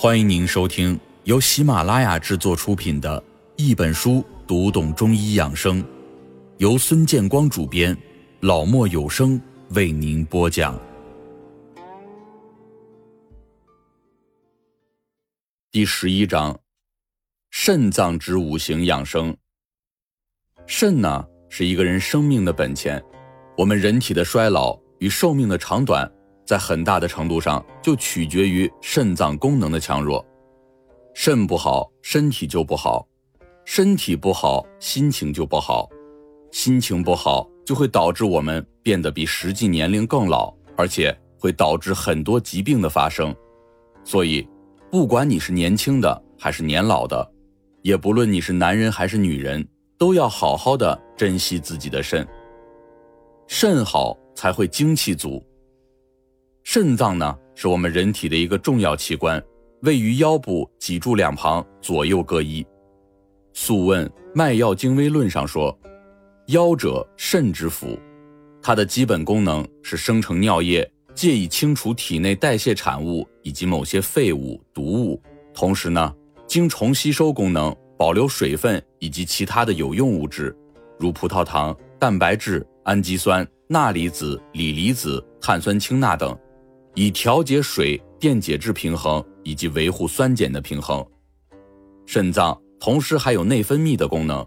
欢迎您收听由喜马拉雅制作出品的《一本书读懂中医养生》，由孙建光主编，老莫有声为您播讲。第十一章：肾脏之五行养生。肾呢，是一个人生命的本钱，我们人体的衰老与寿命的长短。在很大的程度上，就取决于肾脏功能的强弱。肾不好，身体就不好；身体不好，心情就不好；心情不好，就会导致我们变得比实际年龄更老，而且会导致很多疾病的发生。所以，不管你是年轻的还是年老的，也不论你是男人还是女人，都要好好的珍惜自己的肾。肾好才会精气足。肾脏呢，是我们人体的一个重要器官，位于腰部脊柱两旁，左右各一。《素问·脉要精微论》上说：“腰者，肾之府。”它的基本功能是生成尿液，借以清除体内代谢产物以及某些废物、毒物。同时呢，经重吸收功能，保留水分以及其他的有用物质，如葡萄糖、蛋白质、氨基酸、钠离子、锂离子、碳酸氢钠等。以调节水电解质平衡以及维护酸碱的平衡。肾脏同时还有内分泌的功能，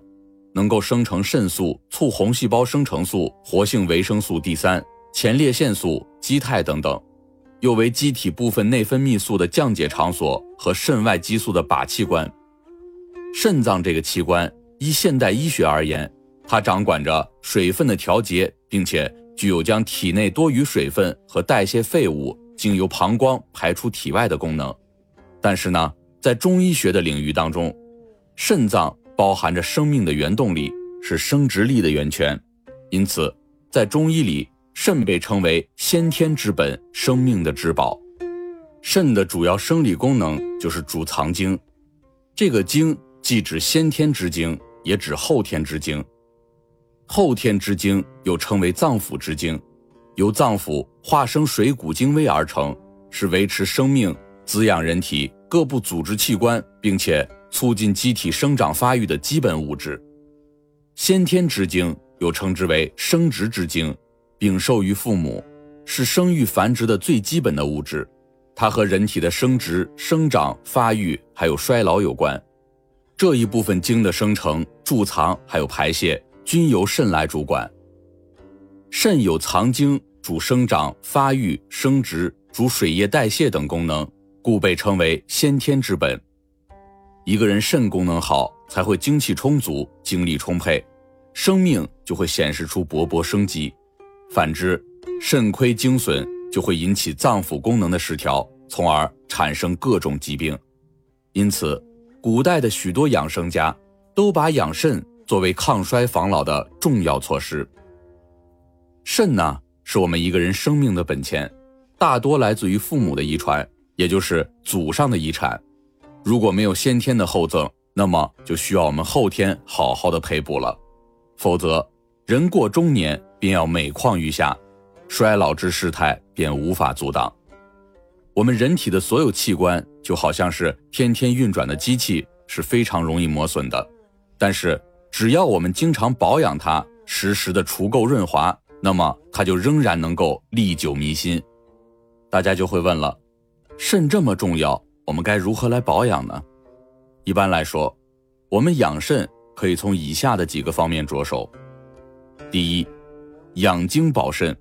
能够生成肾素、促红细胞生成素、活性维生素 D 三、前列腺素、肌肽等等，又为机体部分内分泌素的降解场所和肾外激素的靶器官。肾脏这个器官，依现代医学而言，它掌管着水分的调节，并且具有将体内多余水分和代谢废物。经由膀胱排出体外的功能，但是呢，在中医学的领域当中，肾脏包含着生命的原动力，是生殖力的源泉，因此，在中医里，肾被称为先天之本，生命的至宝。肾的主要生理功能就是主藏精，这个精既指先天之精，也指后天之精。后天之精又称为脏腑之精。由脏腑化生水谷精微而成，是维持生命、滋养人体各部组织器官，并且促进机体生长发育的基本物质。先天之精又称之为生殖之精，禀受于父母，是生育繁殖的最基本的物质。它和人体的生殖、生长、发育还有衰老有关。这一部分精的生成、贮藏还有排泄，均由肾来主管。肾有藏精、主生长发育、生殖、主水液代谢等功能，故被称为先天之本。一个人肾功能好，才会精气充足、精力充沛，生命就会显示出勃勃生机。反之，肾亏精损，就会引起脏腑功能的失调，从而产生各种疾病。因此，古代的许多养生家都把养肾作为抗衰防老的重要措施。肾呢，是我们一个人生命的本钱，大多来自于父母的遗传，也就是祖上的遗产。如果没有先天的厚赠，那么就需要我们后天好好的培补了。否则，人过中年便要每况愈下，衰老之势态便无法阻挡。我们人体的所有器官就好像是天天运转的机器，是非常容易磨损的。但是，只要我们经常保养它，时时的除垢润滑。那么它就仍然能够历久弥新，大家就会问了，肾这么重要，我们该如何来保养呢？一般来说，我们养肾可以从以下的几个方面着手。第一，养精保肾。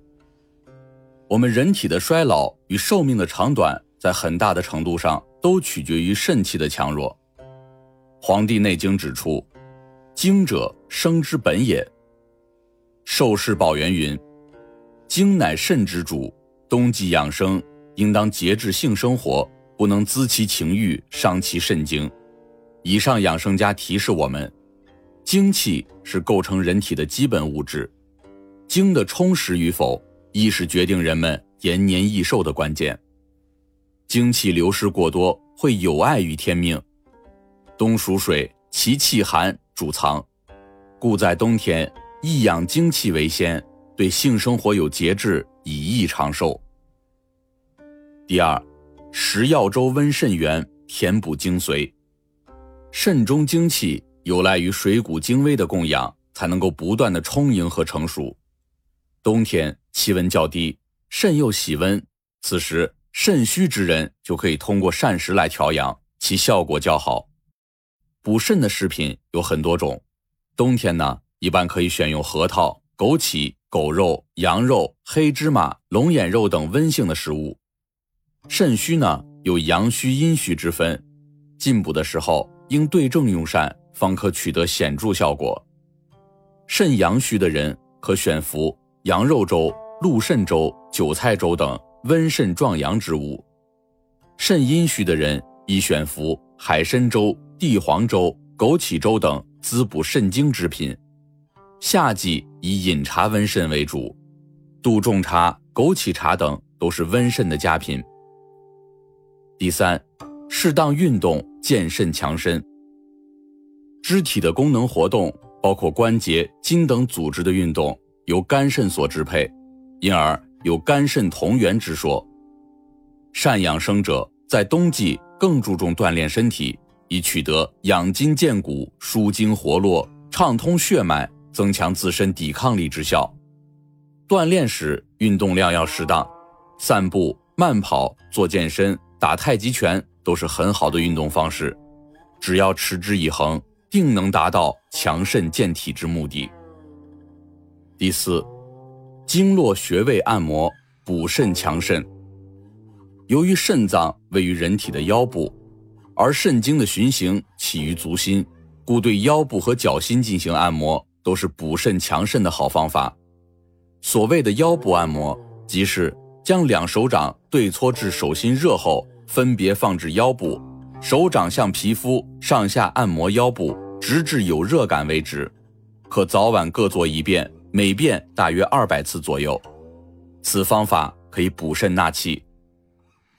我们人体的衰老与寿命的长短，在很大的程度上都取决于肾气的强弱。《黄帝内经》指出，精者，生之本也。寿氏宝元云：“精乃肾之主，冬季养生应当节制性生活，不能滋其情欲，伤其肾精。”以上养生家提示我们，精气是构成人体的基本物质，精的充实与否，亦是决定人们延年益寿的关键。精气流失过多，会有碍于天命。冬属水，其气寒，主藏，故在冬天。益养精气为先，对性生活有节制，以益长寿。第二，食药粥温肾元，填补精髓。肾中精气有赖于水谷精微的供养，才能够不断的充盈和成熟。冬天气温较低，肾又喜温，此时肾虚之人就可以通过膳食来调养，其效果较好。补肾的食品有很多种，冬天呢，一般可以选用核桃、枸杞、狗肉、羊肉、黑芝麻、龙眼肉等温性的食物。肾虚呢，有阳虚、阴虚之分，进补的时候应对症用膳，方可取得显著效果。肾阳虚的人可选服羊肉粥、鹿肾粥、韭菜粥等温肾壮阳之物；肾阴虚的人宜选服海参粥。地黄粥、枸杞粥等滋补肾精之品，夏季以饮茶温肾为主，杜仲茶、枸杞茶等都是温肾的佳品。第三，适当运动健肾强身。肢体的功能活动，包括关节、筋等组织的运动，由肝肾所支配，因而有肝肾同源之说。善养生者在冬季更注重锻炼身体。以取得养筋健骨、舒筋活络、畅通血脉、增强自身抵抗力之效。锻炼时运动量要适当，散步、慢跑、做健身、打太极拳都是很好的运动方式。只要持之以恒，定能达到强肾健体之目的。第四，经络穴位按摩补肾强肾。由于肾脏位于人体的腰部。而肾经的循行起于足心，故对腰部和脚心进行按摩都是补肾强肾的好方法。所谓的腰部按摩，即是将两手掌对搓至手心热后，分别放置腰部，手掌向皮肤上下按摩腰部，直至有热感为止。可早晚各做一遍，每遍大约二百次左右。此方法可以补肾纳气。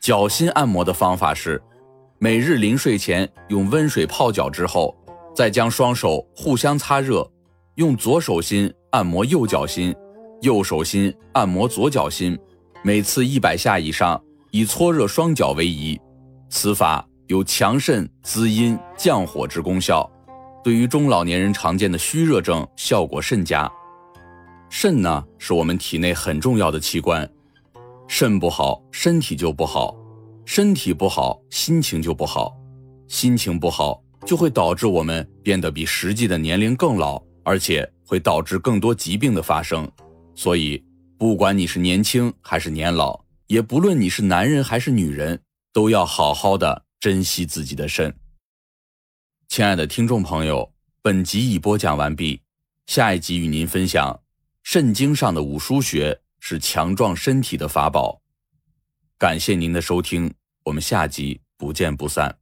脚心按摩的方法是。每日临睡前用温水泡脚之后，再将双手互相擦热，用左手心按摩右脚心，右手心按摩左脚心，每次一百下以上，以搓热双脚为宜。此法有强肾滋阴降火之功效，对于中老年人常见的虚热症效果甚佳。肾呢，是我们体内很重要的器官，肾不好，身体就不好。身体不好，心情就不好，心情不好就会导致我们变得比实际的年龄更老，而且会导致更多疾病的发生。所以，不管你是年轻还是年老，也不论你是男人还是女人，都要好好的珍惜自己的肾。亲爱的听众朋友，本集已播讲完毕，下一集与您分享肾经上的五腧穴是强壮身体的法宝。感谢您的收听，我们下集不见不散。